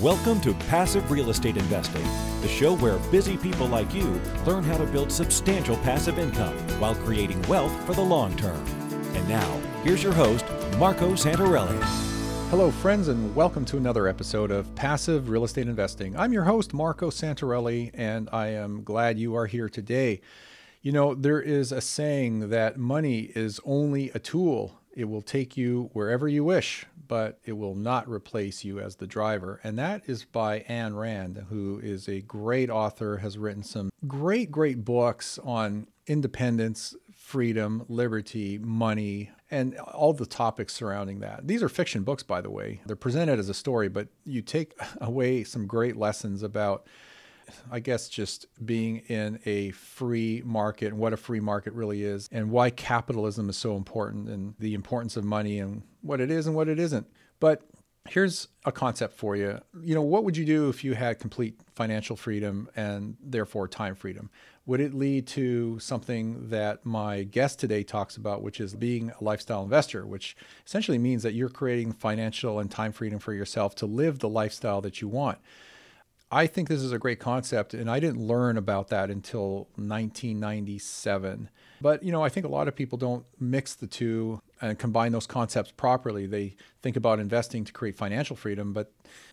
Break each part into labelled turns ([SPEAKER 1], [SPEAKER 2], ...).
[SPEAKER 1] Welcome to Passive Real Estate Investing, the show where busy people like you learn how to build substantial passive income while creating wealth for the long term. And now, here's your host, Marco Santarelli.
[SPEAKER 2] Hello, friends, and welcome to another episode of Passive Real Estate Investing. I'm your host, Marco Santarelli, and I am glad you are here today. You know, there is a saying that money is only a tool. It will take you wherever you wish, but it will not replace you as the driver. And that is by Anne Rand, who is a great author, has written some great, great books on independence, freedom, liberty, money, and all the topics surrounding that. These are fiction books, by the way. They're presented as a story, but you take away some great lessons about I guess just being in a free market and what a free market really is and why capitalism is so important and the importance of money and what it is and what it isn't. But here's a concept for you. You know, what would you do if you had complete financial freedom and therefore time freedom? Would it lead to something that my guest today talks about, which is being a lifestyle investor, which essentially means that you're creating financial and time freedom for yourself to live the lifestyle that you want? I think this is a great concept, and I didn't learn about that until 1997. But, you know, I think a lot of people don't mix the two and combine those concepts properly. They think about investing to create financial freedom, but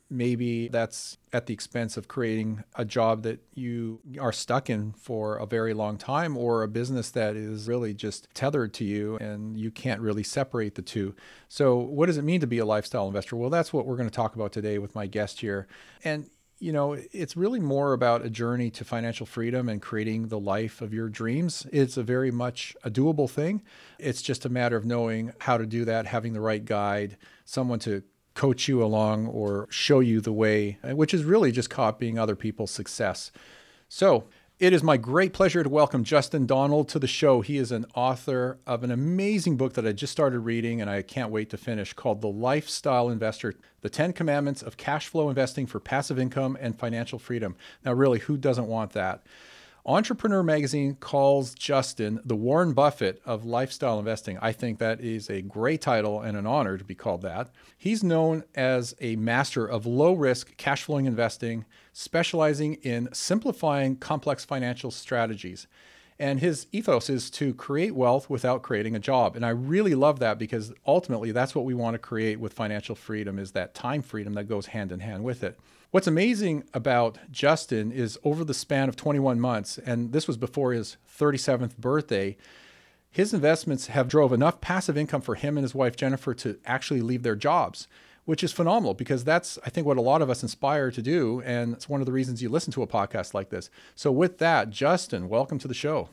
[SPEAKER 2] maybe that's at the expense of creating a job that you are stuck in for a very long time or a business that is really just tethered to you and you can't really separate the two. So, what does it mean to be a lifestyle investor? Well, that's what we're going to talk about today with my guest here. And you know, it's really more about a journey to financial freedom and creating the life of your dreams. It's a very much a doable thing. It's just a matter of knowing how to do that, having the right guide, someone to coach you along or show you the way, which is really just copying other people's success. So, it is my great pleasure to welcome Justin Donald to the show. He is an author of an amazing book that I just started reading and I can't wait to finish called The Lifestyle Investor The 10 Commandments of Cash Flow Investing for Passive Income and Financial Freedom. Now, really, who doesn't want that? Entrepreneur Magazine calls Justin the Warren Buffett of lifestyle investing. I think that is a great title and an honor to be called that. He's known as a master of low risk cash flowing investing, specializing in simplifying complex financial strategies. And his ethos is to create wealth without creating a job. And I really love that because ultimately that's what we want to create with financial freedom is that time freedom that goes hand in hand with it. What's amazing about Justin is over the span of 21 months, and this was before his 37th birthday, his investments have drove enough passive income for him and his wife Jennifer to actually leave their jobs, which is phenomenal because that's I think what a lot of us inspire to do, and it's one of the reasons you listen to a podcast like this. So with that, Justin, welcome to the show.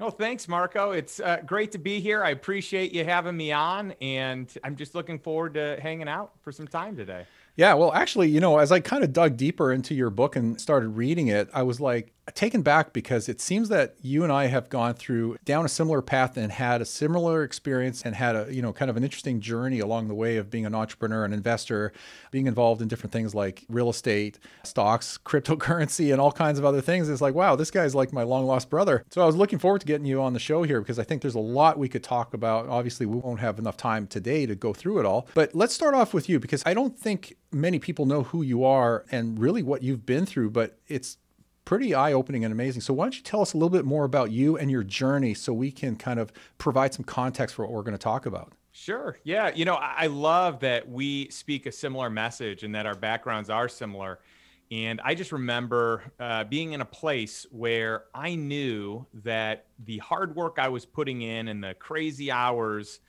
[SPEAKER 3] Oh, thanks, Marco. It's uh, great to be here. I appreciate you having me on, and I'm just looking forward to hanging out for some time today.
[SPEAKER 2] Yeah, well, actually, you know, as I kind of dug deeper into your book and started reading it, I was like, taken back because it seems that you and I have gone through down a similar path and had a similar experience and had a you know kind of an interesting journey along the way of being an entrepreneur an investor, being involved in different things like real estate, stocks, cryptocurrency, and all kinds of other things. It's like wow, this guy's like my long lost brother. So I was looking forward to getting you on the show here because I think there's a lot we could talk about. Obviously, we won't have enough time today to go through it all, but let's start off with you because I don't think many people know who you are and really what you've been through, but it's pretty eye opening and amazing. So, why don't you tell us a little bit more about you and your journey so we can kind of provide some context for what we're going to talk about?
[SPEAKER 3] Sure. Yeah. You know, I love that we speak a similar message and that our backgrounds are similar. And I just remember uh, being in a place where I knew that the hard work I was putting in and the crazy hours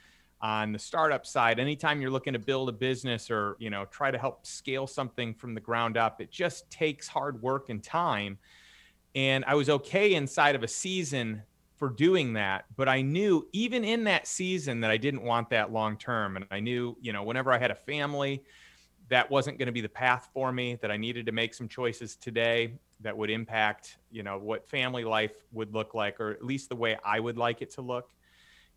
[SPEAKER 3] on the startup side anytime you're looking to build a business or you know try to help scale something from the ground up it just takes hard work and time. And i was okay inside of a season for doing that but i knew even in that season that i didn't want that long term. And i knew you know whenever i had a family that wasn't going to be the path for me that i needed to make some choices today that would impact you know what family life would look like or at least the way i would like it to look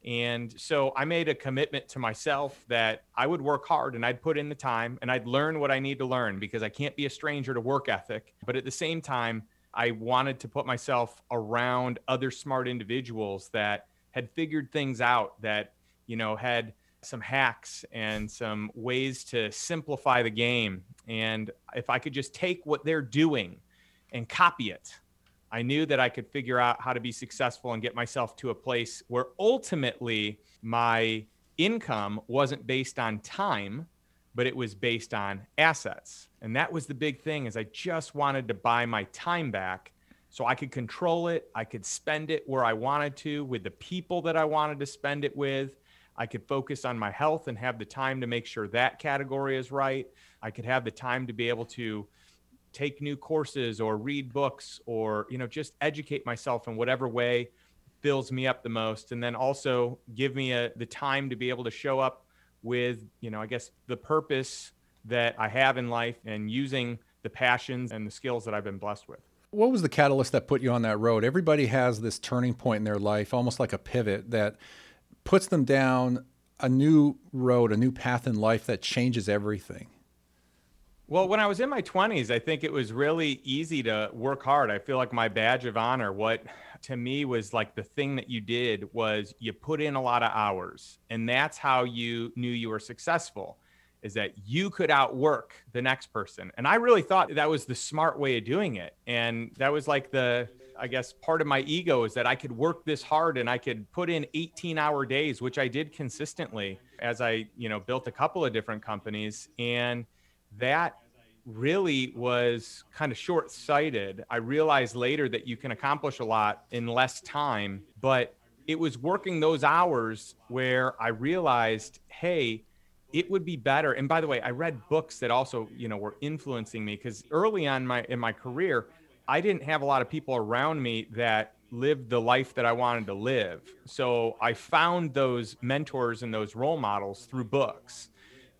[SPEAKER 3] and so I made a commitment to myself that I would work hard and I'd put in the time and I'd learn what I need to learn because I can't be a stranger to work ethic. But at the same time, I wanted to put myself around other smart individuals that had figured things out, that, you know, had some hacks and some ways to simplify the game. And if I could just take what they're doing and copy it, I knew that I could figure out how to be successful and get myself to a place where ultimately my income wasn't based on time, but it was based on assets. And that was the big thing is I just wanted to buy my time back so I could control it, I could spend it where I wanted to with the people that I wanted to spend it with. I could focus on my health and have the time to make sure that category is right. I could have the time to be able to take new courses or read books or you know just educate myself in whatever way fills me up the most. And then also give me a, the time to be able to show up with you know i guess the purpose that i have in life and using the passions and the skills that i've been blessed with.
[SPEAKER 2] What was the catalyst that put you on that road? Everybody has this turning point in their life almost like a pivot that puts them down a new road a new path in life that changes everything
[SPEAKER 3] well, when I was in my 20s, I think it was really easy to work hard. I feel like my badge of honor, what to me was like the thing that you did was you put in a lot of hours. And that's how you knew you were successful is that you could outwork the next person. And I really thought that was the smart way of doing it. And that was like the, I guess, part of my ego is that I could work this hard and I could put in 18 hour days, which I did consistently as I, you know, built a couple of different companies. And that really was kind of short sighted. I realized later that you can accomplish a lot in less time, but it was working those hours where I realized, hey, it would be better. And by the way, I read books that also, you know, were influencing me because early on my in my career, I didn't have a lot of people around me that lived the life that I wanted to live. So I found those mentors and those role models through books.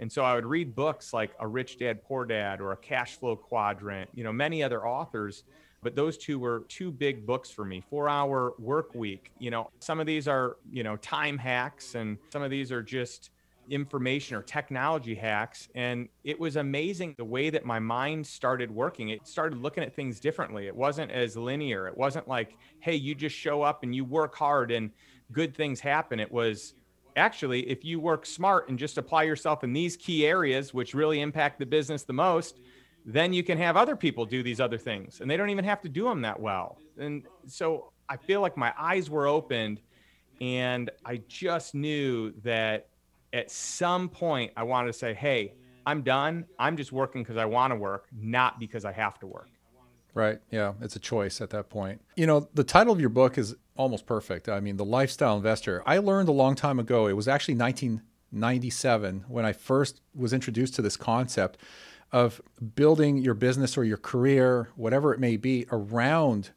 [SPEAKER 3] And so I would read books like A Rich Dad, Poor Dad or A Cash Flow Quadrant, you know, many other authors. But those two were two big books for me. Four hour work week. You know, some of these are, you know, time hacks and some of these are just information or technology hacks. And it was amazing the way that my mind started working. It started looking at things differently. It wasn't as linear. It wasn't like, hey, you just show up and you work hard and good things happen. It was, actually, if you work smart and just apply yourself in these key areas, which really impact the business the most, then you can have other people do these other things and they don't even have to do them that well. And so I feel like my eyes were opened and I just knew that at some point I wanted to say, hey, I'm done. I'm just working because I want to work, not because I have to work.
[SPEAKER 2] Right. Yeah. It's a choice at that point. You know, the title of your book is almost perfect. I mean, The Lifestyle Investor. I learned a long time ago, it was actually 1997 when I first was introduced to this concept of building your business or your career, whatever it may be, around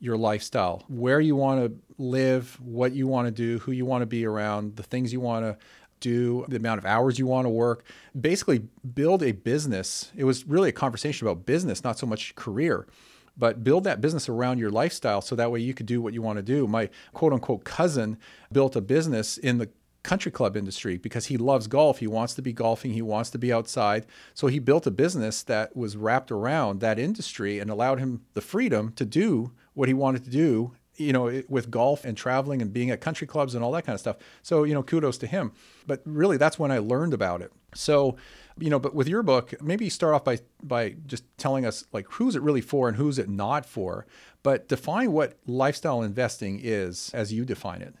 [SPEAKER 2] your lifestyle, where you want to live, what you want to do, who you want to be around, the things you want to do, the amount of hours you want to work. Basically, build a business. It was really a conversation about business, not so much career. But build that business around your lifestyle so that way you could do what you want to do. My quote unquote cousin built a business in the country club industry because he loves golf. He wants to be golfing. He wants to be outside. So he built a business that was wrapped around that industry and allowed him the freedom to do what he wanted to do you know, with golf and traveling and being at country clubs and all that kind of stuff. So, you know, kudos to him. But really, that's when I learned about it. So, you know, but with your book, maybe start off by by just telling us like who's it really for and who's it not for. But define what lifestyle investing is as you define it.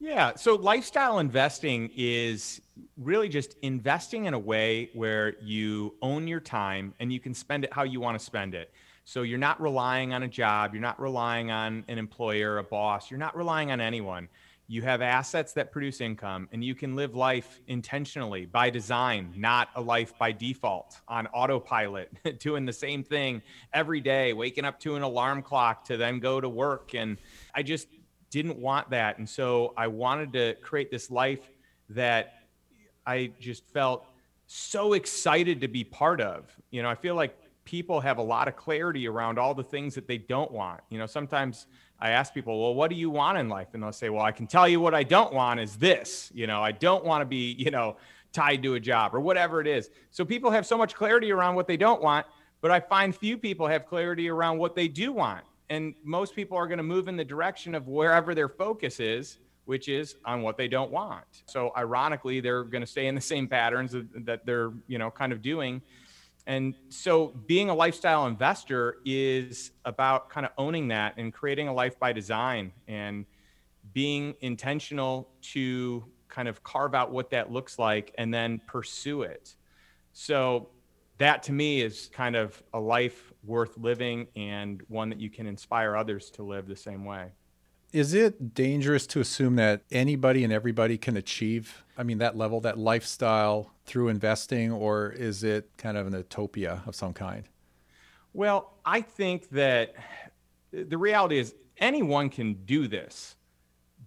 [SPEAKER 3] Yeah. So lifestyle investing is really just investing in a way where you own your time and you can spend it how you want to spend it. So you're not relying on a job, you're not relying on an employer, a boss, you're not relying on anyone. You have assets that produce income and you can live life intentionally by design, not a life by default on autopilot, doing the same thing every day, waking up to an alarm clock to then go to work. And I just didn't want that. And so I wanted to create this life that I just felt so excited to be part of. You know, I feel like people have a lot of clarity around all the things that they don't want. You know, sometimes I ask people, well, what do you want in life? And they'll say, well, I can tell you what I don't want is this. You know, I don't want to be, you know, tied to a job or whatever it is. So people have so much clarity around what they don't want, but I find few people have clarity around what they do want. And most people are going to move in the direction of wherever their focus is, which is on what they don't want. So ironically, they're going to stay in the same patterns that they're, you know, kind of doing. And so being a lifestyle investor is about kind of owning that and creating a life by design and being intentional to kind of carve out what that looks like and then pursue it. So that to me is kind of a life worth living and one that you can inspire others to live the same way.
[SPEAKER 2] Is it dangerous to assume that anybody and everybody can achieve, I mean, that level, that lifestyle through investing, or is it kind of an utopia of some kind?
[SPEAKER 3] Well, I think that the reality is anyone can do this,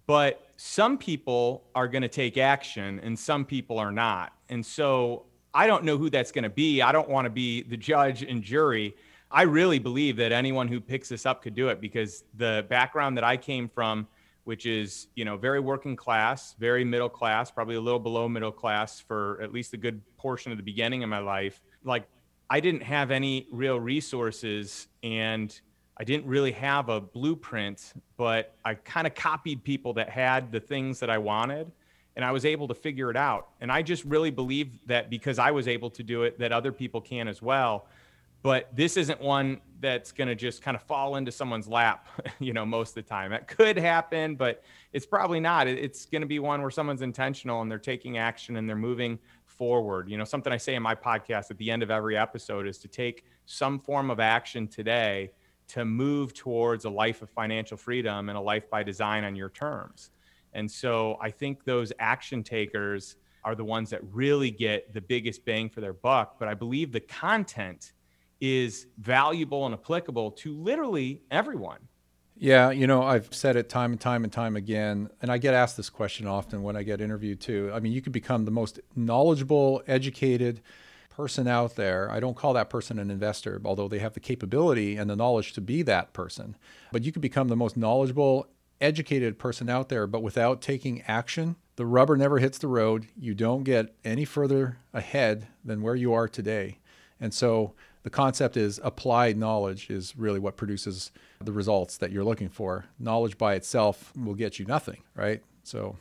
[SPEAKER 3] but some people are going to take action and some people are not. And so I don't know who that's going to be. I don't want to be the judge and jury. I really believe that anyone who picks this up could do it because the background that I came from, which is, you know, very working class, very middle class, probably a little below middle class for at least a good portion of the beginning of my life. Like I didn't have any real resources and I didn't really have a blueprint, but I kind of copied people that had the things that I wanted and I was able to figure it out. And I just really believe that because I was able to do it, that other people can as well but this isn't one that's going to just kind of fall into someone's lap, you know, most of the time. that could happen, but it's probably not. It's going to be one where someone's intentional and they're taking action and they're moving forward. You know, something I say in my podcast at the end of every episode is to take some form of action today to move towards a life of financial freedom and a life by design on your terms. And so I think those action takers are the ones that really get the biggest bang for their buck. But I believe the content is valuable and applicable to literally everyone.
[SPEAKER 2] Yeah, you know, I've said it time and time and time again, and I get asked this question often when I get interviewed too. I mean, you could become the most knowledgeable, educated person out there. I don't call that person an investor, although they have the capability and the knowledge to be that person. But you could become the most knowledgeable, educated person out there, but without taking action, the rubber never hits the road. You don't get any further ahead than where you are today. And so the concept is applied knowledge is really what produces the results that you're looking for. Knowledge by itself will get you nothing, right? So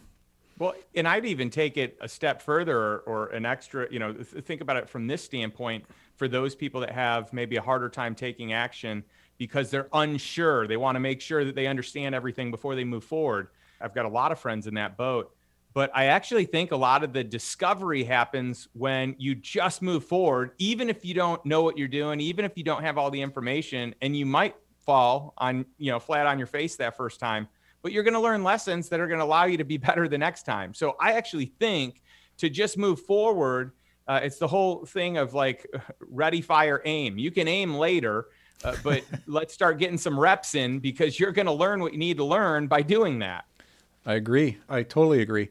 [SPEAKER 3] well, and I'd even take it a step further or, or an extra, you know, think about it from this standpoint for those people that have maybe a harder time taking action because they're unsure. They want to make sure that they understand everything before they move forward. I've got a lot of friends in that boat but I actually think a lot of the discovery happens when you just move forward, even if you don't know what you're doing, even if you don't have all the information, and you might fall on, you know, flat on your face that first time, but you're going to learn lessons that are going to allow you to be better the next time. So I actually think to just move forward, uh, it's the whole thing of like ready, fire, aim. You can aim later, uh, but let's start getting some reps in because you're going to learn what you need to learn by doing that.
[SPEAKER 2] I agree. I totally agree.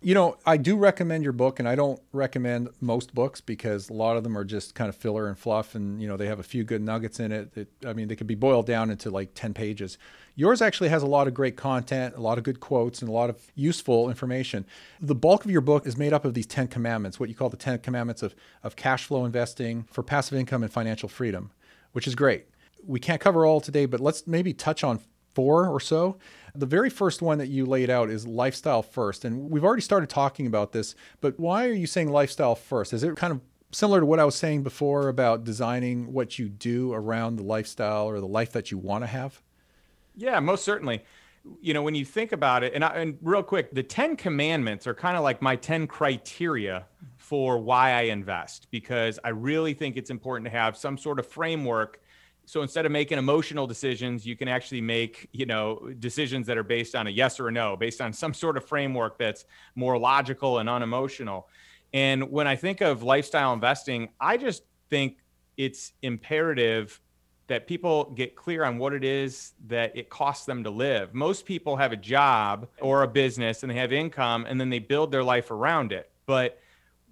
[SPEAKER 2] You know, I do recommend your book, and I don't recommend most books because a lot of them are just kind of filler and fluff, and you know they have a few good nuggets in it. I mean, they could be boiled down into like ten pages. Yours actually has a lot of great content, a lot of good quotes, and a lot of useful information. The bulk of your book is made up of these ten commandments, what you call the ten commandments of of cash flow investing for passive income and financial freedom, which is great. We can't cover all today, but let's maybe touch on four or so. The very first one that you laid out is lifestyle first. And we've already started talking about this, but why are you saying lifestyle first? Is it kind of similar to what I was saying before about designing what you do around the lifestyle or the life that you want to have?
[SPEAKER 3] Yeah, most certainly. You know, when you think about it, and, I, and real quick, the 10 commandments are kind of like my 10 criteria for why I invest because I really think it's important to have some sort of framework so instead of making emotional decisions you can actually make you know decisions that are based on a yes or a no based on some sort of framework that's more logical and unemotional. And when i think of lifestyle investing i just think it's imperative that people get clear on what it is that it costs them to live. Most people have a job or a business and they have income and then they build their life around it. But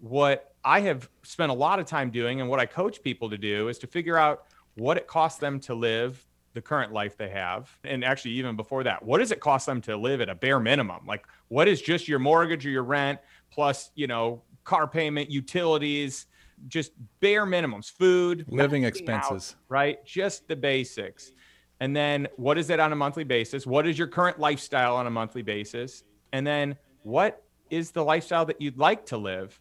[SPEAKER 3] what i have spent a lot of time doing and what i coach people to do is to figure out what it costs them to live the current life they have and actually even before that what does it cost them to live at a bare minimum? Like what is just your mortgage or your rent plus you know car payment utilities just bare minimums food
[SPEAKER 2] living expenses.
[SPEAKER 3] out, right? Just the basics. And then what is it on a monthly basis? What is your current lifestyle on a monthly basis? And then what is the lifestyle that you'd like to live?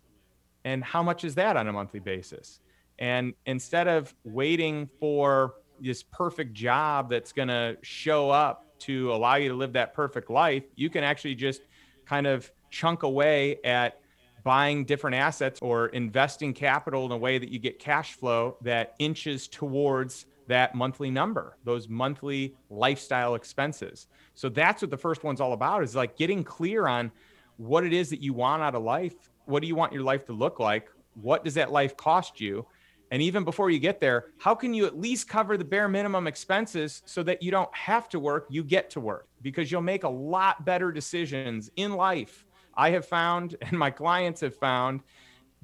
[SPEAKER 3] And how much is that on a monthly basis? And instead of waiting for this perfect job that's going to show up to allow you to live that perfect life, you can actually just kind of chunk away at buying different assets or investing capital in a way that you get cash flow that inches towards that monthly number, those monthly lifestyle expenses. So that's what the first one's all about is like getting clear on what it is that you want out of life. What do you want your life to look like? What does that life cost you? And even before you get there, how can you at least cover the bare minimum expenses so that you don't have to work, you get to work? Because you'll make a lot better decisions in life. I have found, and my clients have found,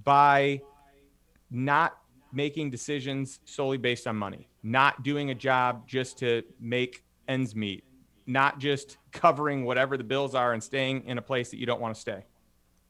[SPEAKER 3] by not making decisions solely based on money, not doing a job just to make ends meet, not just covering whatever the bills are and staying in a place that you don't want to stay.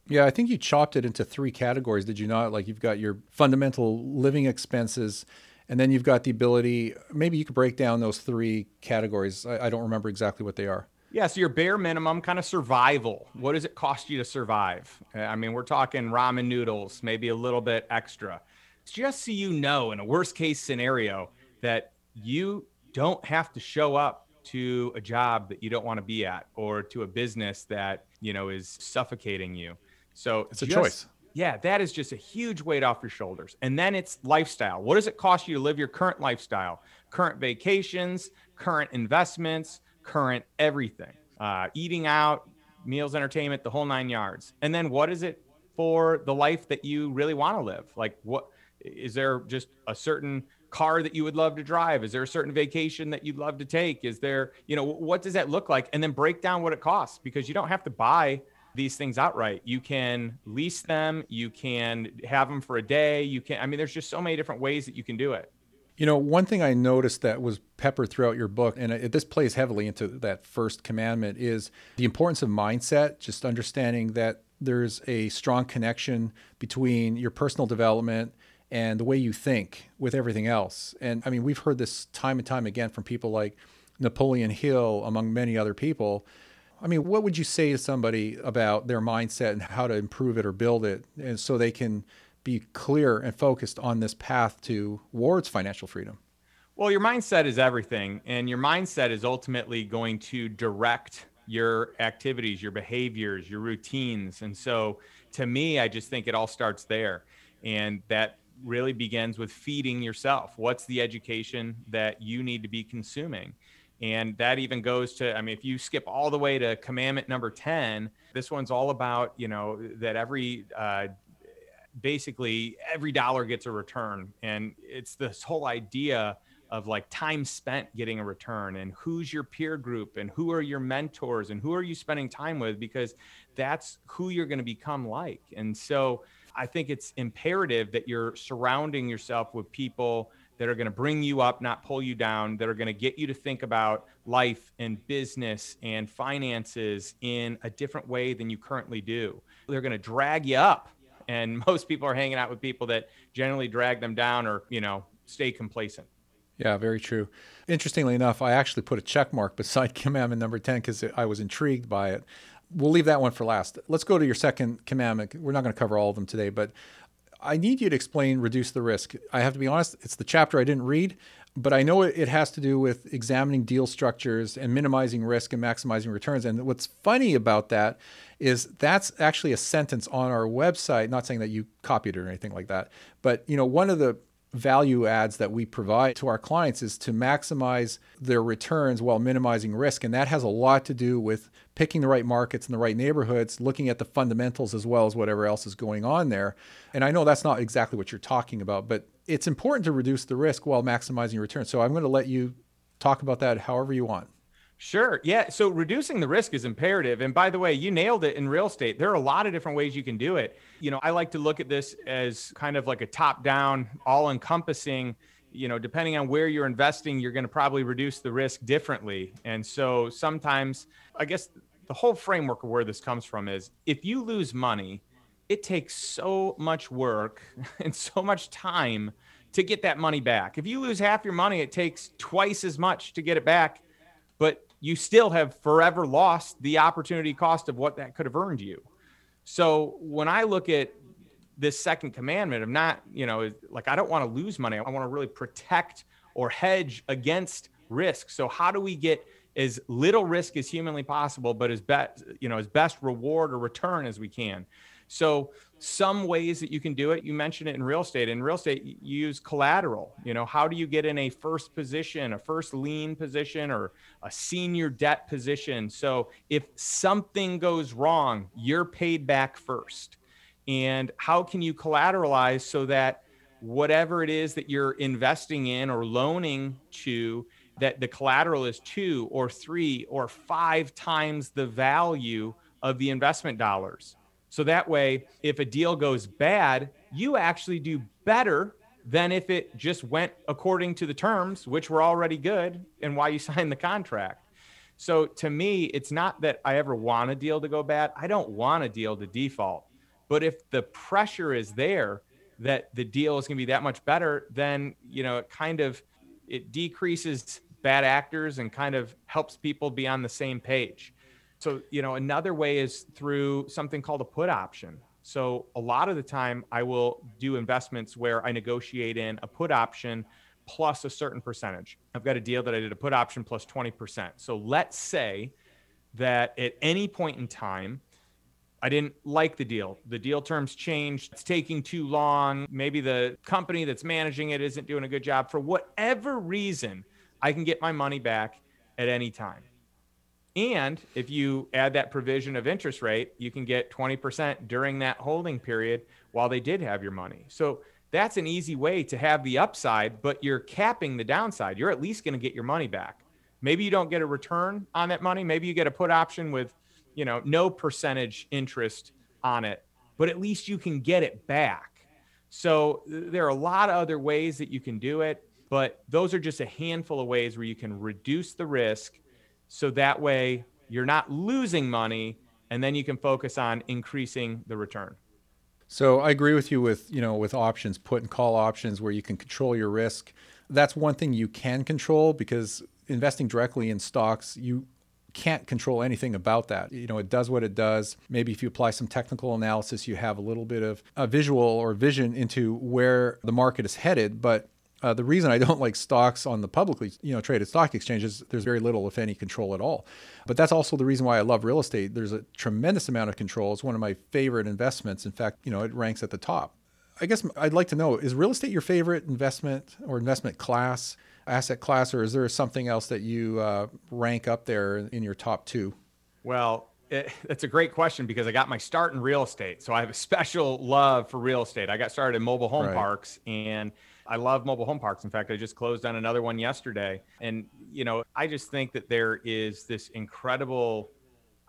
[SPEAKER 2] Yeah, I think you chopped it into three categories, did you not? Like you've got your fundamental living expenses, and then you've got the ability, maybe you could break down those three categories. I, I don't remember exactly what they are.
[SPEAKER 3] Yeah, so your bare minimum kind of survival. What does it cost you to survive? I mean, we're talking ramen noodles, maybe a little bit extra. Just so you know, in a worst case scenario, that you don't have to show up to a job that you don't want to be at or to a business that, you know, is suffocating you. So
[SPEAKER 2] it's a just, choice.
[SPEAKER 3] Yeah, that is just a huge weight off your shoulders. And then it's lifestyle. What does it cost you to live your current lifestyle? Current vacations, current investments, current everything. Uh, eating out, meals, entertainment, the whole nine yards. And then what is it for the life that you really want to live? Like, what is there just a certain car that you would love to drive? Is there a certain vacation that you'd love to take? Is there, you know, what does that look like? And then break down what it costs because you don't have to buy these things outright. You can lease them, you can have them for a day. You can, I mean, there's just so many different ways that you can do it.
[SPEAKER 2] You know, one thing I noticed that was peppered throughout your book, and it, this plays heavily into that first commandment, is the importance of mindset, just understanding that there's a strong connection between your personal development and the way you think with everything else. And I mean, we've heard this time and time again from people like Napoleon Hill, among many other people. I mean, what would you say to somebody about their mindset and how to improve it or build it, and so they can be clear and focused on this path towards financial freedom?
[SPEAKER 3] Well, your mindset is everything, and your mindset is ultimately going to direct your activities, your behaviors, your routines. And so, to me, I just think it all starts there, and that really begins with feeding yourself. What's the education that you need to be consuming? And that even goes to, I mean, if you skip all the way to commandment number 10, this one's all about, you know, that every, uh, basically every dollar gets a return. And it's this whole idea of like time spent getting a return and who's your peer group and who are your mentors and who are you spending time with because that's who you're going to become like. And so, I think it's imperative that you're surrounding yourself with people that are going to bring you up, not pull you down, that are going to get you to think about life and business and finances in a different way than you currently do. They're going to drag you up. And most people are hanging out with people that generally drag them down or, you know, stay complacent.
[SPEAKER 2] Yeah, very true. Interestingly enough, I actually put a check mark beside commandment number 10 because I was intrigued by it we'll leave that one for last. Let's go to your second commandment. We're not going to cover all of them today, but I need you to explain reduce the risk. I have to be honest, it's the chapter I didn't read, but I know it has to do with examining deal structures and minimizing risk and maximizing returns. And what's funny about that is that's actually a sentence on our website, not saying that you copied it or anything like that, but you know, one of the value adds that we provide to our clients is to maximize their returns while minimizing risk. And that has a lot to do with picking the right markets and the right neighborhoods, looking at the fundamentals as well as whatever else is going on there. And I know that's not exactly what you're talking about, but it's important to reduce the risk while maximizing returns. So I'm going to let you talk about that however you want.
[SPEAKER 3] Sure. Yeah. So reducing the risk is imperative. And by the way, you nailed it in real estate. There are a lot of different ways you can do it. You know, I like to look at this as kind of like a top down, all encompassing, you know, depending on where you're investing, you're going to probably reduce the risk differently. And so sometimes, I guess the whole framework of where this comes from is if you lose money, it takes so much work and so much time to get that money back. If you lose half your money, it takes twice as much to get it back. But you still have forever lost the opportunity cost of what that could have earned you. So when I look at this second commandment of not, you know, like I don't want to lose money. I want to really protect or hedge against risk. So how do we get as little risk as humanly possible, but as best, you know, as best reward or return as we can? So some ways that you can do it, you mentioned it in real estate. In real estate, you use collateral. You know, how do you get in a first position, a first lien position, or a senior debt position? So if something goes wrong, you're paid back first. And how can you collateralize so that whatever it is that you're investing in or loaning to, that the collateral is two or three or five times the value of the investment dollars? So that way, if a deal goes bad, you actually do better than if it just went according to the terms, which were already good and why you signed the contract. So to me, it's not that I ever want a deal to go bad. I don't want a deal to default. But if the pressure is there that the deal is going to be that much better, then, you know, it kind of it decreases bad actors and kind of helps people be on the same page. So, you know, another way is through something called a put option. So, a lot of the time, I will do investments where I negotiate in a put option plus a certain percentage. I've got a deal that I did a put option plus 20%. So, let's say that at any point in time, I didn't like the deal. The deal terms changed. It's taking too long. Maybe the company that's managing it isn't doing a good job. For whatever reason, I can get my money back at any time. And if you add that provision of interest rate, you can get 20% during that holding period while they did have your money. So that's an easy way to have the upside, but you're capping the downside. You're at least going to get your money back. Maybe you don't get a return on that money. Maybe you get a put option with, you know, no percentage interest on it, but at least you can get it back. So there are a lot of other ways that you can do it, but those are just a handful of ways where you can reduce the risk so that way you're not losing money and then you can focus on increasing the return.
[SPEAKER 2] So I agree with you with, you know, with options, put and call options where you can control your risk. That's one thing you can control because investing directly in stocks, you can't control anything about that. You know, it does what it does. Maybe if you apply some technical analysis, you have a little bit of a visual or vision into where the market is headed, but uh, the reason I don't like stocks on the publicly, you know, traded stock exchanges, there's very little, if any, control at all. But that's also the reason why I love real estate. There's a tremendous amount of control. It's one of my favorite investments. In fact, you know, it ranks at the top. I guess I'd like to know: is real estate your favorite investment or investment class, asset class, or is there something else that you uh, rank up there in your top two?
[SPEAKER 3] Well, it, that's a great question because I got my start in real estate, so I have a special love for real estate. I got started in mobile home right. parks and I love mobile home parks. In fact, I just closed on another one yesterday. And, you know, I just think that there is this incredible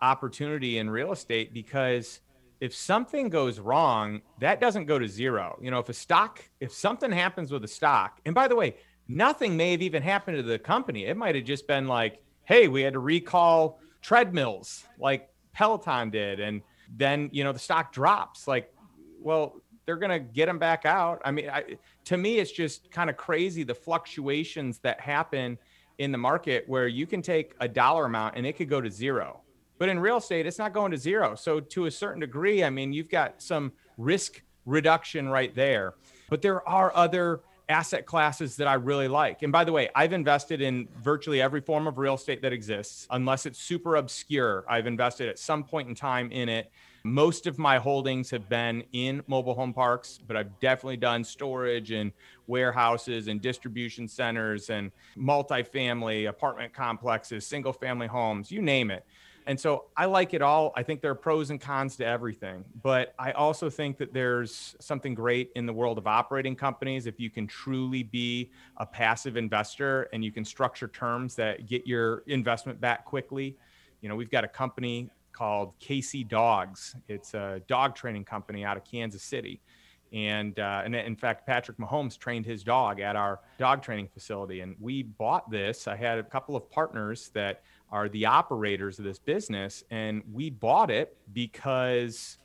[SPEAKER 3] opportunity in real estate because if something goes wrong, that doesn't go to zero. You know, if a stock, if something happens with a stock, and by the way, nothing may have even happened to the company. It might have just been like, hey, we had to recall treadmills like Peloton did. And then, you know, the stock drops. Like, well, they're going to get them back out. I mean, I, to me, it's just kind of crazy the fluctuations that happen in the market where you can take a dollar amount and it could go to zero. But in real estate, it's not going to zero. So, to a certain degree, I mean, you've got some risk reduction right there. But there are other asset classes that I really like. And by the way, I've invested in virtually every form of real estate that exists, unless it's super obscure. I've invested at some point in time in it. Most of my holdings have been in mobile home parks, but I've definitely done storage and warehouses and distribution centers and multifamily apartment complexes, single family homes, you name it. And so I like it all. I think there are pros and cons to everything. But I also think that there's something great in the world of operating companies if you can truly be a passive investor and you can structure terms that get your investment back quickly. You know, we've got a company called KC Dogs. It's a dog training company out of Kansas City. And, uh, and in fact, Patrick Mahomes trained his dog at our dog training facility. And we bought this. I had a couple of partners that are the operators of this business. And we bought it because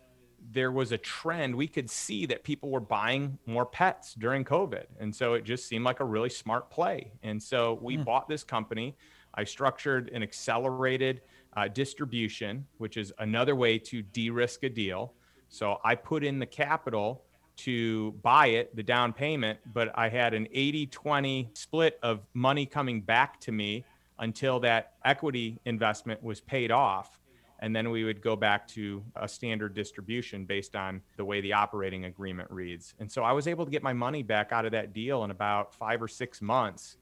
[SPEAKER 3] there was a trend. We could see that people were buying more pets during COVID. And so it just seemed like a really smart play. And so we mm. bought this company I structured an accelerated uh, distribution, which is another way to de risk a deal. So I put in the capital to buy it, the down payment, but I had an 80 20 split of money coming back to me until that equity investment was paid off. And then we would go back to a standard distribution based on the way the operating agreement reads. And so I was able to get my money back out of that deal in about five or six months.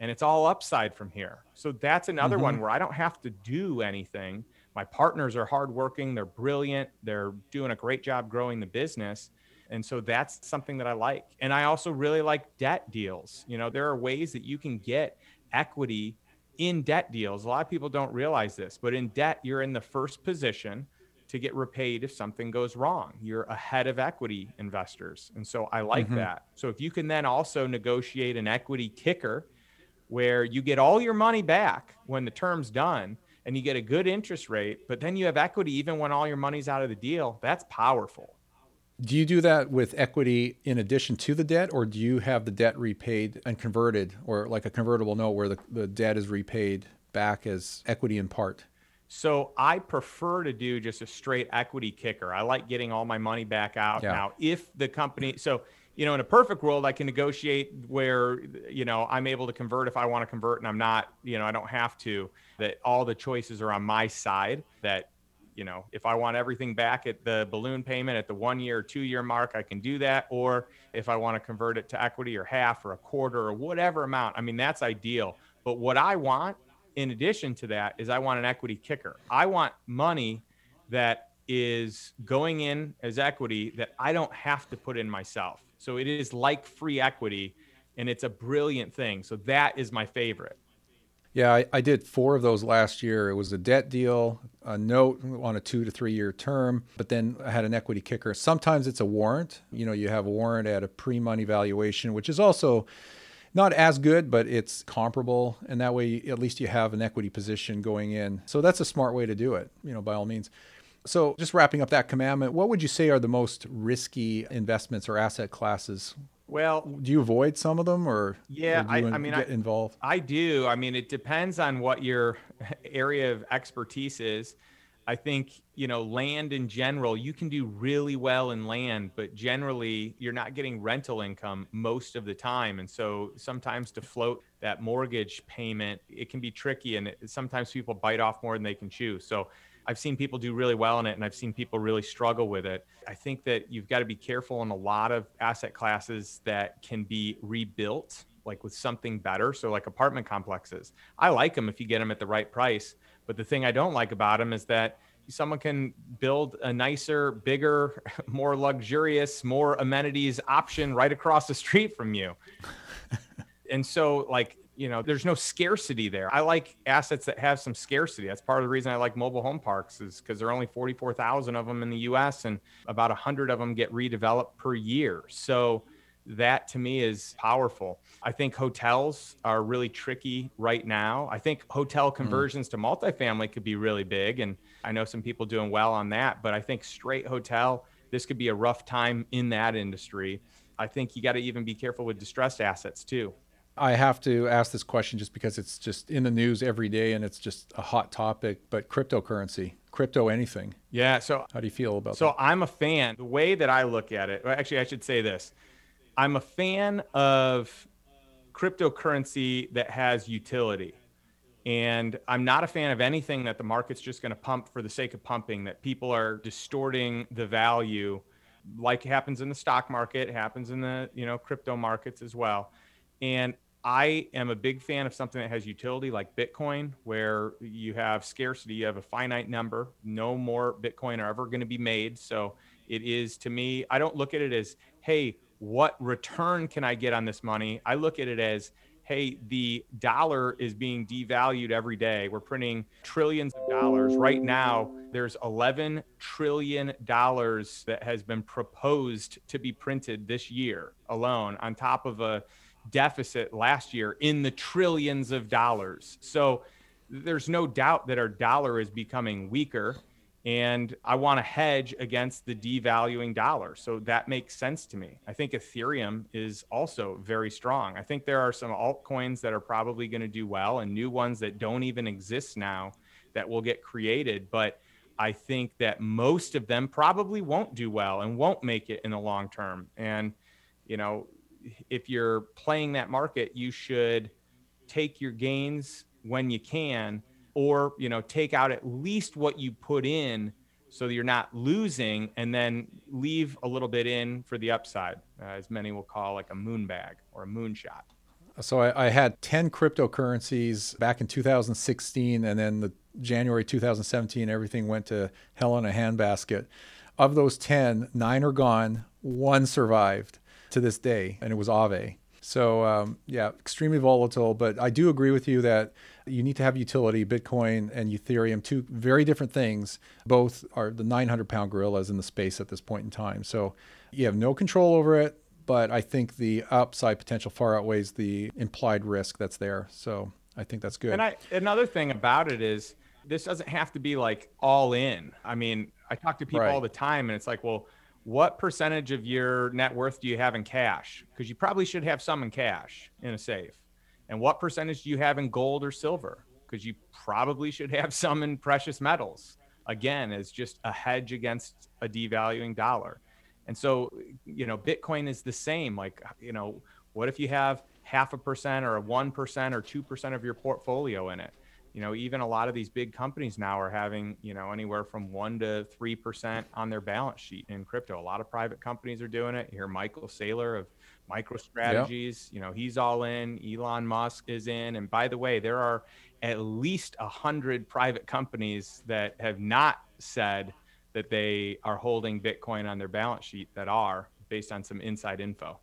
[SPEAKER 3] And it's all upside from here. So that's another mm-hmm. one where I don't have to do anything. My partners are hardworking, they're brilliant, they're doing a great job growing the business and so that's something that I like. And I also really like debt deals. You know, there are ways that you can get equity in debt deals. A lot of people don't realize this, but in debt, you're in the first position to get repaid if something goes wrong. You're ahead of equity investors. And so I like mm-hmm. that. So if you can then also negotiate an equity kicker where you get all your money back when the term's done and you get a good interest rate, but then you have equity even when all your money's out of the deal, that's powerful.
[SPEAKER 2] Do you do that with equity in addition to the debt, or do you have the debt repaid and converted, or like a convertible note where the, the debt is repaid back as equity in part?
[SPEAKER 3] So I prefer to do just a straight equity kicker. I like getting all my money back out. Yeah. Now, if the company, so, you know, in a perfect world, I can negotiate where, you know, I'm able to convert if I want to convert and I'm not, you know, I don't have to, that all the choices are on my side, that you know, if I want everything back at the balloon payment at the one year, two year mark, I can do that. Or if I want to convert it to equity or half or a quarter or whatever amount, I mean, that's ideal. But what I want in addition to that is I want an equity kicker. I want money that is going in as equity that I don't have to put in myself. So it is like free equity and it's a brilliant thing. So that is my favorite.
[SPEAKER 2] Yeah, I, I, did four of those last year. It was a debt deal, a note on a two to three year term, but then I had an equity kicker. Sometimes it's a warrant. You know, you have a warrant at a pre money valuation, which is also not as good, but it's comparable. And that way, at least you have an equity position going in. So that's a smart way to do it, you know, by all means. So, just wrapping up that commandment, what would you say are the most risky investments or asset classes
[SPEAKER 3] well,
[SPEAKER 2] do you avoid some of them, or
[SPEAKER 3] yeah,
[SPEAKER 2] or I,
[SPEAKER 3] I, mean,
[SPEAKER 2] get
[SPEAKER 3] I,
[SPEAKER 2] involved.
[SPEAKER 3] I do. I mean, it depends on what your area of expertise is. I think you know land in general. You can do really well in land, but generally you're not getting rental income most of the time, and so sometimes to float that mortgage payment, it can be tricky, and it, sometimes people bite off more than they can chew. So I've seen people do really well in it and I've seen people really struggle with it. I think that you've got to be careful in a lot of asset classes that can be rebuilt like with something better. So like apartment complexes. I like them if you get them at the right price, but the thing I don't like about them is that someone can build a nicer, bigger, more luxurious, more amenities option right across the street from you. and so like you know there's no scarcity there. I like assets that have some scarcity. That's part of the reason i like mobile home parks is because there are only 44000 of them in the us and about 100 of them get redeveloped per year. So that to me is powerful. I think hotels are really tricky right now. I think hotel hmm. conversions mm. to multifamily could be really big and i know some people doing well on that but i think straight hotel this could be a rough time in that industry. I think you got to even be careful with distressed assets too
[SPEAKER 2] I have to ask this question just because it's just in the news every day and it's just a hot topic. But cryptocurrency, crypto anything.
[SPEAKER 3] Yeah. So
[SPEAKER 2] how do you feel about
[SPEAKER 3] so
[SPEAKER 2] that?
[SPEAKER 3] So I'm a fan. The way that I look at it, actually, I should say this: I'm a fan of cryptocurrency that has utility. And I'm not a fan of anything that the market's just going to pump for the sake of pumping, that people are distorting the value like happens in the stock market, happens in the, you know, crypto markets as well. And I am a big fan of something that has utility like Bitcoin, where you have scarcity, you have a finite number, no more Bitcoin are ever going to be made. So it is to me, I don't look at it as, hey, what return can I get on this money? I look at it as, hey, the dollar is being devalued every day. We're printing trillions of dollars. Right now, there's 11 trillion dollars that has been proposed to be printed this year alone, on top of a deficit last year in the trillions of dollars. So there's no doubt that our dollar is becoming weaker. and I want to hedge against the devaluing dollar. So that makes sense to me. I think Ethereum is also very strong. I think there are some altcoins that are probably going to do well and new ones that don't even exist now that will get created. But I think that most of them probably won't do well and won't make it in the long term. And, you know, if you're playing that market, you should take your gains when you can or you know take out at least what you put in so you're not losing and then leave a little bit in for the upside uh, as many will call like a moon bag or a moonshot
[SPEAKER 2] so I, I, had 10 cryptocurrencies back in 2016 and then the january 2017 everything went to hell in a handbasket. Of those 10 nine are gone one survived to this day and it was Ave. so um, yeah, extremely volatile. But I do agree with you that you need to have utility. Bitcoin and Ethereum, two very different things. Both are the 900 pound gorillas in the space at this point in time. So you have no control over it. But I think the upside potential far outweighs the implied risk that's there. So I think that's good.
[SPEAKER 3] And I, another thing about it is this doesn't have to be like all in. I mean, I talk to people right. all the time, and it's like, well, what percentage of your net worth do you have in cash? Because you probably should have some in cash in a safe. And what percentage do you have in gold or silver? Because you probably should have some in precious metals. Again, as just a hedge against a devaluing dollar. And so, you know, Bitcoin is the same. Like, you know, what if you have half a percent or a 1% or 2% of your portfolio in it? You know even a lot of these big companies now are having you know anywhere from 1 to 3% on their balance sheet in crypto. A lot of private companies are doing it. Here michael saylor of microstrategies yep. you know he's all in. Elon musk is in. And by the way there are at least a hundred private companies that have not said that they are holding bitcoin on their balance sheet that are based on some inside info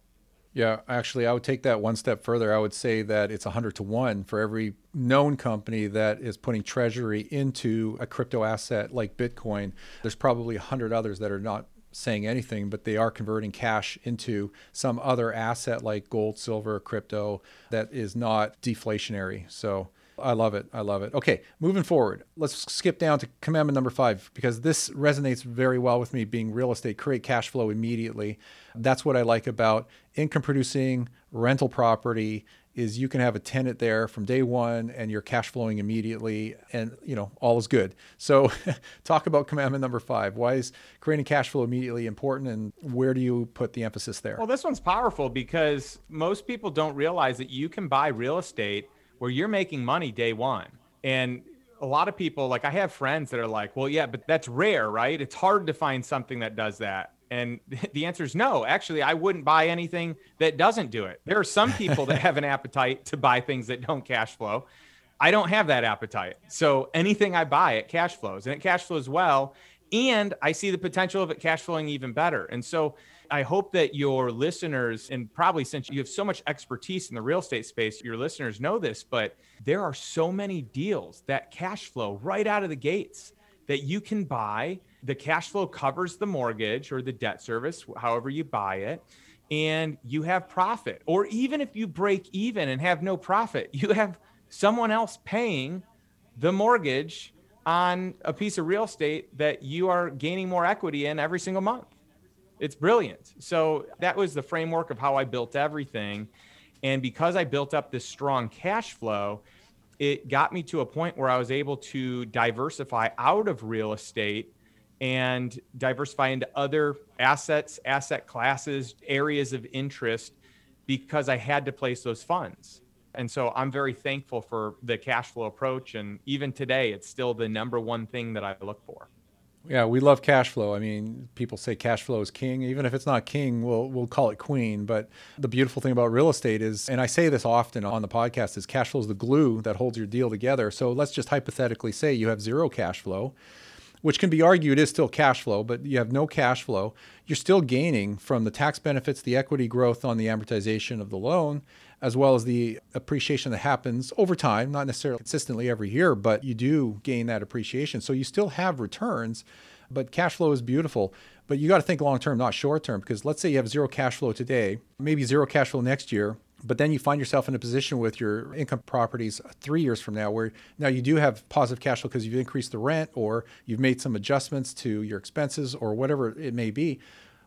[SPEAKER 2] yeah, actually, I would take that one step further. I would say that it's 100 to 1 for every known company that is putting treasury into a crypto asset like Bitcoin. There's probably 100 others that are not saying anything, but they are converting cash into some other asset like gold, silver, crypto that is not deflationary. So I love it. I love it. Okay, moving forward, let's skip down to commandment number five because this resonates very well with me being real estate, create cash flow immediately. That's what I like about income producing rental property is you can have a tenant there from day one and you're cash flowing immediately and you know all is good so talk about commandment number five why is creating cash flow immediately important and where do you put the emphasis there
[SPEAKER 3] well this one's powerful because most people don't realize that you can buy real estate where you're making money day one. And a lot of people, like I have friends that are like, well, yeah, but that's rare, right? It's hard to find something that does that. And the answer is no. Actually, I wouldn't buy anything that doesn't do it. There are some people that have an appetite to buy things that don't cash flow. I don't have that appetite. So anything I buy, it cash flows and it cash flows well. And I see the potential of it cash flowing even better. And so I hope that your listeners, and probably since you have so much expertise in the real estate space, your listeners know this, but there are so many deals that cash flow right out of the gates that you can buy. The cash flow covers the mortgage or the debt service, however you buy it, and you have profit. Or even if you break even and have no profit, you have someone else paying the mortgage on a piece of real estate that you are gaining more equity in every single month. It's brilliant. So that was the framework of how I built everything. And because I built up this strong cash flow, it got me to a point where I was able to diversify out of real estate and diversify into other assets, asset classes, areas of interest because I had to place those funds. And so I'm very thankful for the cash flow approach. And even today, it's still the number one thing that I look for.
[SPEAKER 2] Yeah, we love cash flow. I mean, people say cash flow is king. Even if it's not king, we'll we'll call it queen. But the beautiful thing about real estate is, and I say this often on the podcast, is cash flow is the glue that holds your deal together. So let's just hypothetically say you have zero cash flow, which can be argued is still cash flow, but you have no cash flow. You're still gaining from the tax benefits, the equity growth on the amortization of the loan, as well as the appreciation that happens over time, not necessarily consistently every year, but you do gain that appreciation. So you still have returns, but cash flow is beautiful. But you got to think long term, not short term, because let's say you have zero cash flow today, maybe zero cash flow next year, but then you find yourself in a position with your income properties three years from now where now you do have positive cash flow because you've increased the rent or you've made some adjustments to your expenses or whatever it may be.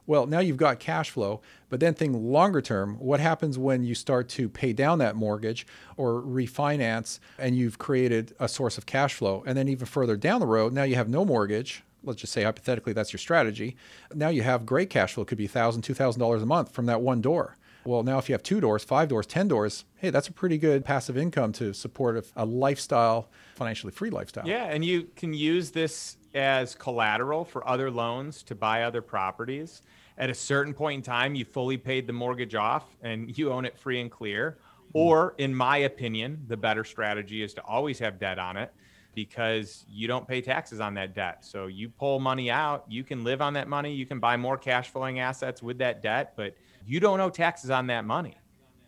[SPEAKER 2] Well, now you've got cash flow, but then think longer term, what happens when you start to pay down that mortgage or refinance and you've created a source of cash flow? And then even further down the road, now you have no mortgage. Let's just say hypothetically that's your strategy. Now you have great cash flow, it could be $1,000, $2,000 a month from that one door. Well, now if you have two doors, five doors, 10 doors, hey, that's a pretty good passive income to support a, a lifestyle, financially free lifestyle.
[SPEAKER 3] Yeah, and you can use this as collateral for other loans to buy other properties. At a certain point in time, you fully paid the mortgage off and you own it free and clear. Or, in my opinion, the better strategy is to always have debt on it because you don't pay taxes on that debt. So you pull money out, you can live on that money, you can buy more cash flowing assets with that debt, but you don't owe taxes on that money.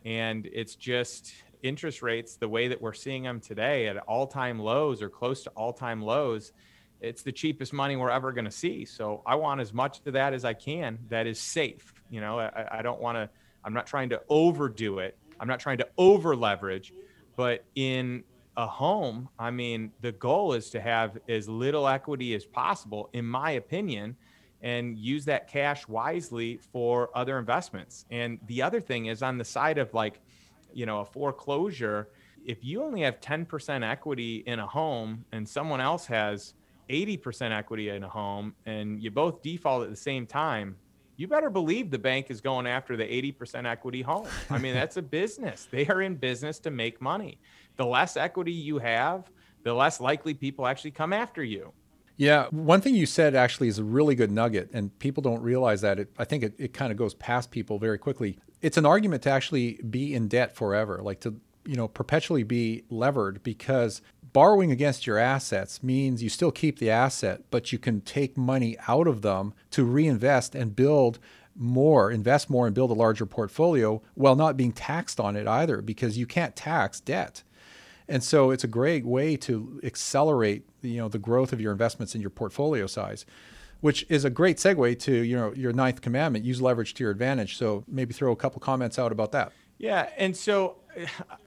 [SPEAKER 3] And it's just interest rates, the way that we're seeing them today at all time lows or close to all time lows, it's the cheapest money we're ever going to see. So I want as much of that as I can that is safe. You know, I, I don't want to, I'm not trying to overdo it. I'm not trying to over leverage, but in a home, I mean, the goal is to have as little equity as possible, in my opinion, and use that cash wisely for other investments. And the other thing is on the side of like, you know, a foreclosure, if you only have 10% equity in a home and someone else has 80% equity in a home and you both default at the same time, you better believe the bank is going after the 80% equity home. I mean, that's a business. They are in business to make money. The less equity you have, the less likely people actually come after you.
[SPEAKER 2] Yeah, one thing you said actually is a really good nugget, and people don't realize that. It, I think it, it kind of goes past people very quickly. It's an argument to actually be in debt forever, like to you know perpetually be levered because borrowing against your assets means you still keep the asset, but you can take money out of them to reinvest and build more, invest more, and build a larger portfolio while not being taxed on it either, because you can't tax debt. And so it's a great way to accelerate, you know, the growth of your investments in your portfolio size, which is a great segue to, you know, your ninth commandment, use leverage to your advantage. So maybe throw a couple comments out about that.
[SPEAKER 3] Yeah, and so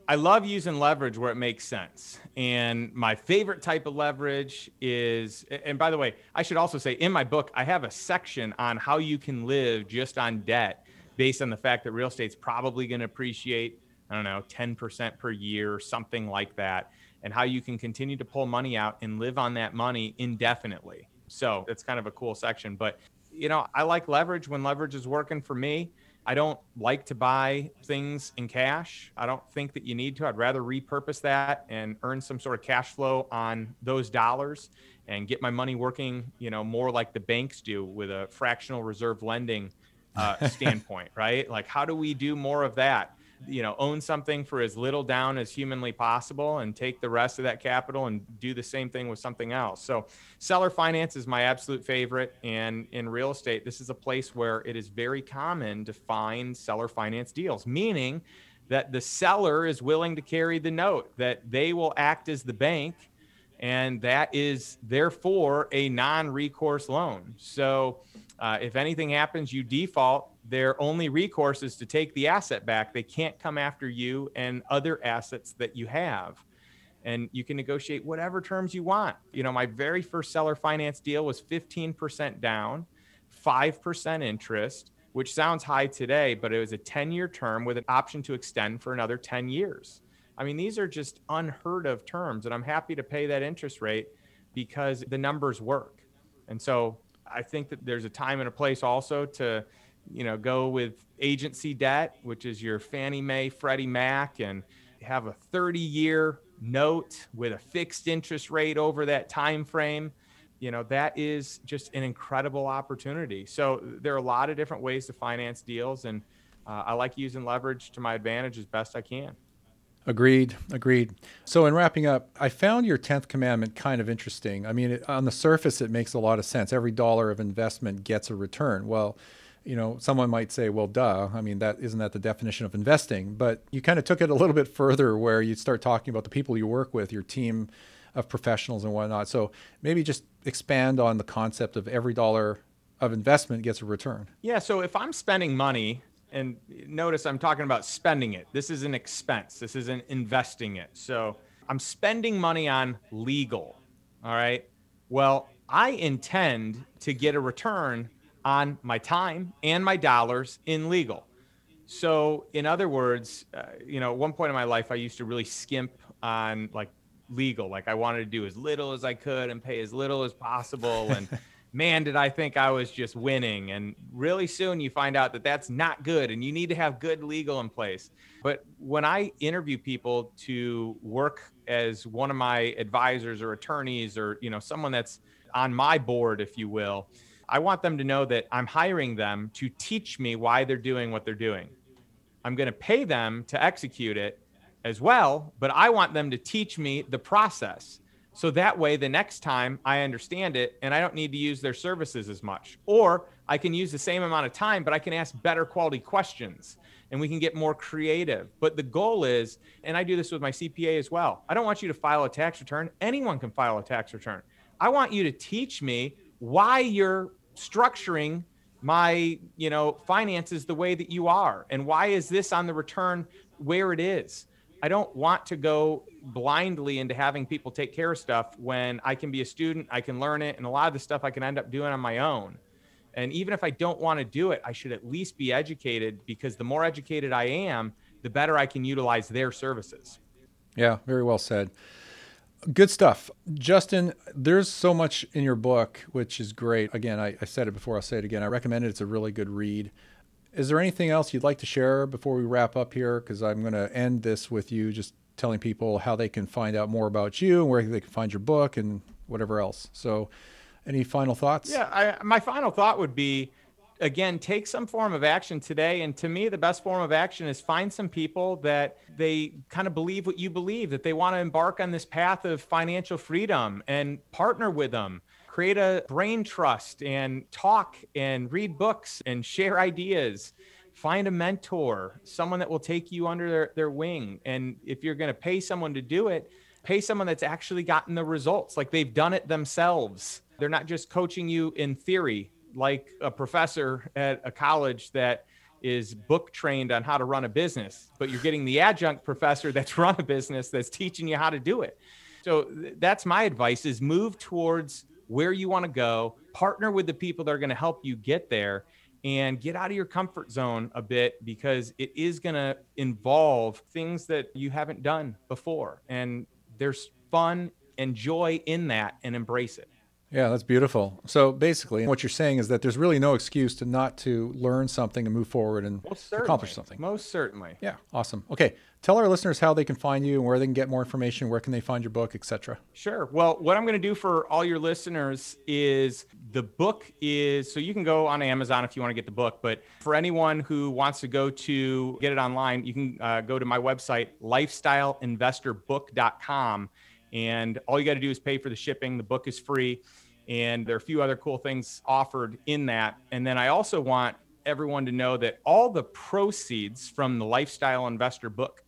[SPEAKER 3] I love using leverage where it makes sense. And my favorite type of leverage is, and by the way, I should also say in my book, I have a section on how you can live just on debt based on the fact that real estate's probably going to appreciate I don't know, 10% per year, something like that, and how you can continue to pull money out and live on that money indefinitely. So it's kind of a cool section. But, you know, I like leverage when leverage is working for me. I don't like to buy things in cash. I don't think that you need to. I'd rather repurpose that and earn some sort of cash flow on those dollars and get my money working, you know, more like the banks do with a fractional reserve lending uh, standpoint, right? Like, how do we do more of that? You know own something for as little down as humanly possible and take the rest of that capital and do the same thing with something else. So seller finance is my absolute favorite. And in real estate this is a place where it is very common to find seller finance deals meaning that the seller is willing to carry the note that they will act as the bank and that is therefore a non-recourse loan. So uh, if anything happens you default their only recourse is to take the asset back. They can't come after you and other assets that you have. And you can negotiate whatever terms you want. You know, my very first seller finance deal was 15% down, 5% interest, which sounds high today, but it was a 10 year term with an option to extend for another 10 years. I mean, these are just unheard of terms. And I'm happy to pay that interest rate because the numbers work. And so I think that there's a time and a place also to you know, go with agency debt, which is your Fannie Mae, Freddie Mac, and have a 30 year note with a fixed interest rate over that time frame you know that is just an incredible opportunity so there are a lot of different ways to finance deals and uh, i like using leverage to my advantage as best i can
[SPEAKER 2] Agreed. Agreed. So, in wrapping up, I found your 10th commandment kind of interesting. I mean, it, on the surface, it makes a lot of sense. Every dollar of investment gets a return. Well, you know, someone might say, well, duh. I mean, that isn't that the definition of investing? But you kind of took it a little bit further where you start talking about the people you work with, your team of professionals and whatnot. So maybe just expand on the concept of every dollar of investment gets a return.
[SPEAKER 3] Yeah. So if I'm spending money and notice I'm talking about spending it. This is an expense. This isn't investing it. So I'm spending money on legal. All right. Well, I intend to get a return on my time and my dollars in legal. So, in other words, uh, you know, at one point in my life, I used to really skimp on like legal. Like I wanted to do as little as I could and pay as little as possible. And man, did I think I was just winning. And really soon you find out that that's not good and you need to have good legal in place. But when I interview people to work as one of my advisors or attorneys or, you know, someone that's on my board, if you will, I want them to know that I'm hiring them to teach me why they're doing what they're doing. I'm going to pay them to execute it as well, but I want them to teach me the process. So that way, the next time I understand it and I don't need to use their services as much. Or I can use the same amount of time, but I can ask better quality questions and we can get more creative. But the goal is, and I do this with my CPA as well, I don't want you to file a tax return. Anyone can file a tax return. I want you to teach me why you're structuring my you know finances the way that you are and why is this on the return where it is I don't want to go blindly into having people take care of stuff when I can be a student, I can learn it, and a lot of the stuff I can end up doing on my own. And even if I don't want to do it, I should at least be educated because the more educated I am, the better I can utilize their services.
[SPEAKER 2] Yeah, very well said. Good stuff. Justin, there's so much in your book, which is great. Again, I, I said it before, I'll say it again. I recommend it. It's a really good read. Is there anything else you'd like to share before we wrap up here? Because I'm going to end this with you just telling people how they can find out more about you and where they can find your book and whatever else. So, any final thoughts?
[SPEAKER 3] Yeah, I, my final thought would be again, take some form of action today. And to me, the best form of action is find some people that they kind of believe what you believe, that they want to embark on this path of financial freedom and partner with them. Create a brain trust and talk and read books and share ideas. Find a mentor someone that will take you under their, their wing. And if you're going to pay someone to do it pay someone that's actually gotten the results like they've done it themselves. They're not just coaching you in theory like a professor at a college that is book trained on how to run a business but you're getting the adjunct professor that's run a business that's teaching you how to do it so that's my advice is move towards where you want to go, partner with the people that are going to help you get there and get out of your comfort zone a bit because it is going to involve things that you haven't done before. And there's fun and joy in that and embrace it.
[SPEAKER 2] Yeah, that's beautiful. So basically, what you're saying is that there's really no excuse to not to learn something and move forward and accomplish something.
[SPEAKER 3] Most certainly.
[SPEAKER 2] Yeah, awesome. Okay, tell our listeners how they can find you and where they can get more information. Where can they find your book, etc.
[SPEAKER 3] Sure. Well, what I'm going to do for all your listeners is the book is so you can go on Amazon if you want to get the book, but for anyone who wants to go to get it online, you can uh, go to my website lifestyleinvestorbook.com and all you got to do is pay for the shipping. The book is free and there are a few other cool things offered in that. And then I also want everyone to know that all the proceeds from the Lifestyle Investor book,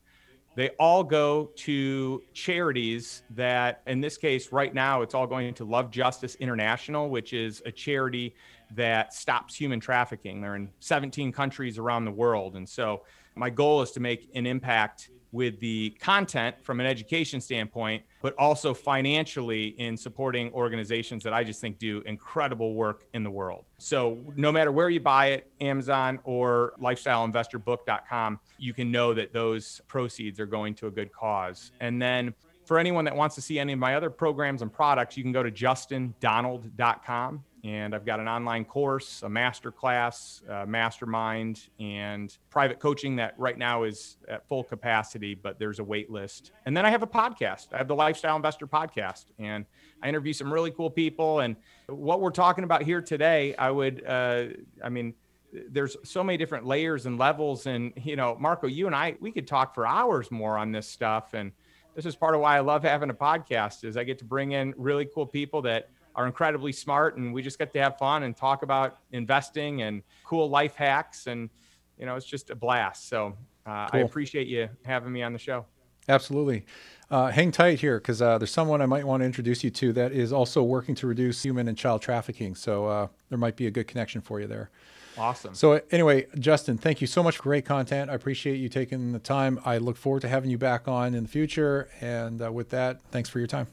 [SPEAKER 3] they all go to charities that, in this case, right now, it's all going to Love Justice International, which is a charity that stops human trafficking. They're in 17 countries around the world. And so my goal is to make an impact with the content from an education standpoint, but also financially in supporting organizations that I just think do incredible work in the world. So no matter where you buy it, Amazon or lifestyleinvestorbook.com, you can know that those proceeds are going to a good cause. And then for anyone that wants to see any of my other programs and products, you can go to justindonald.com and I've got an online course, a master class, a mastermind, and private coaching that right now is at full capacity, but there's a wait list. And then I have a podcast. I have the Lifestyle Investor Podcast, and I interview some really cool people. And what we're talking about here today, I would, uh, I mean, there's so many different layers and levels. And, you know, Marco, you and I, we could talk for hours more on this stuff. And this is part of why I love having a podcast is I get to bring in really cool people that are incredibly smart and we just get to have fun and talk about investing and cool life hacks and you know it's just a blast so uh, cool. i appreciate you having me on the show
[SPEAKER 2] absolutely uh, hang tight here because uh, there's someone i might want to introduce you to that is also working to reduce human and child trafficking so uh, there might be a good connection for you there
[SPEAKER 3] Awesome.
[SPEAKER 2] So, anyway, Justin, thank you so much. Great content. I appreciate you taking the time. I look forward to having you back on in the future. And uh, with that, thanks for your time.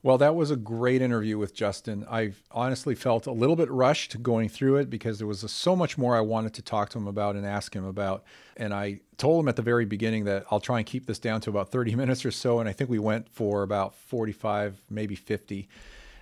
[SPEAKER 2] Well, that was a great interview with Justin. I honestly felt a little bit rushed going through it because there was so much more I wanted to talk to him about and ask him about. And I told him at the very beginning that I'll try and keep this down to about 30 minutes or so. And I think we went for about 45, maybe 50.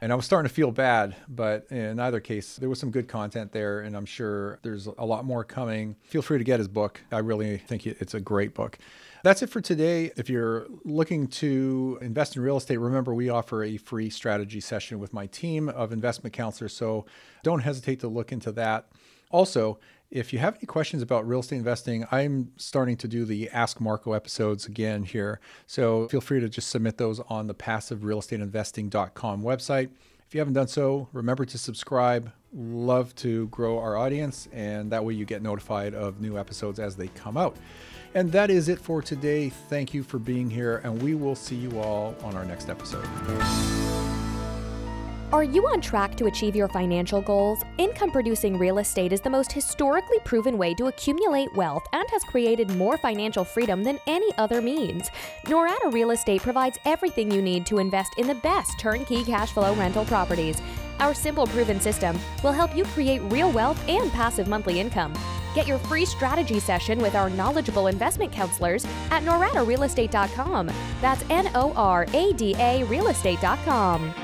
[SPEAKER 2] And I was starting to feel bad, but in either case, there was some good content there, and I'm sure there's a lot more coming. Feel free to get his book. I really think it's a great book. That's it for today. If you're looking to invest in real estate, remember we offer a free strategy session with my team of investment counselors. So don't hesitate to look into that. Also, if you have any questions about real estate investing, I'm starting to do the Ask Marco episodes again here. So feel free to just submit those on the passiverealestateinvesting.com website. If you haven't done so, remember to subscribe. Love to grow our audience, and that way you get notified of new episodes as they come out. And that is it for today. Thank you for being here, and we will see you all on our next episode.
[SPEAKER 4] Are you on track to achieve your financial goals? Income producing real estate is the most historically proven way to accumulate wealth and has created more financial freedom than any other means. Norada Real Estate provides everything you need to invest in the best turnkey cash flow rental properties. Our simple proven system will help you create real wealth and passive monthly income. Get your free strategy session with our knowledgeable investment counselors at noradarealestate.com. That's N O R A D A realestate.com.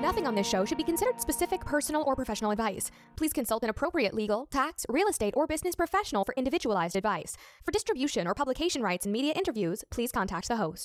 [SPEAKER 4] Nothing on this show should be considered specific personal or professional advice. Please consult an appropriate legal, tax, real estate, or business professional for individualized advice. For distribution or publication rights and media interviews, please contact the host.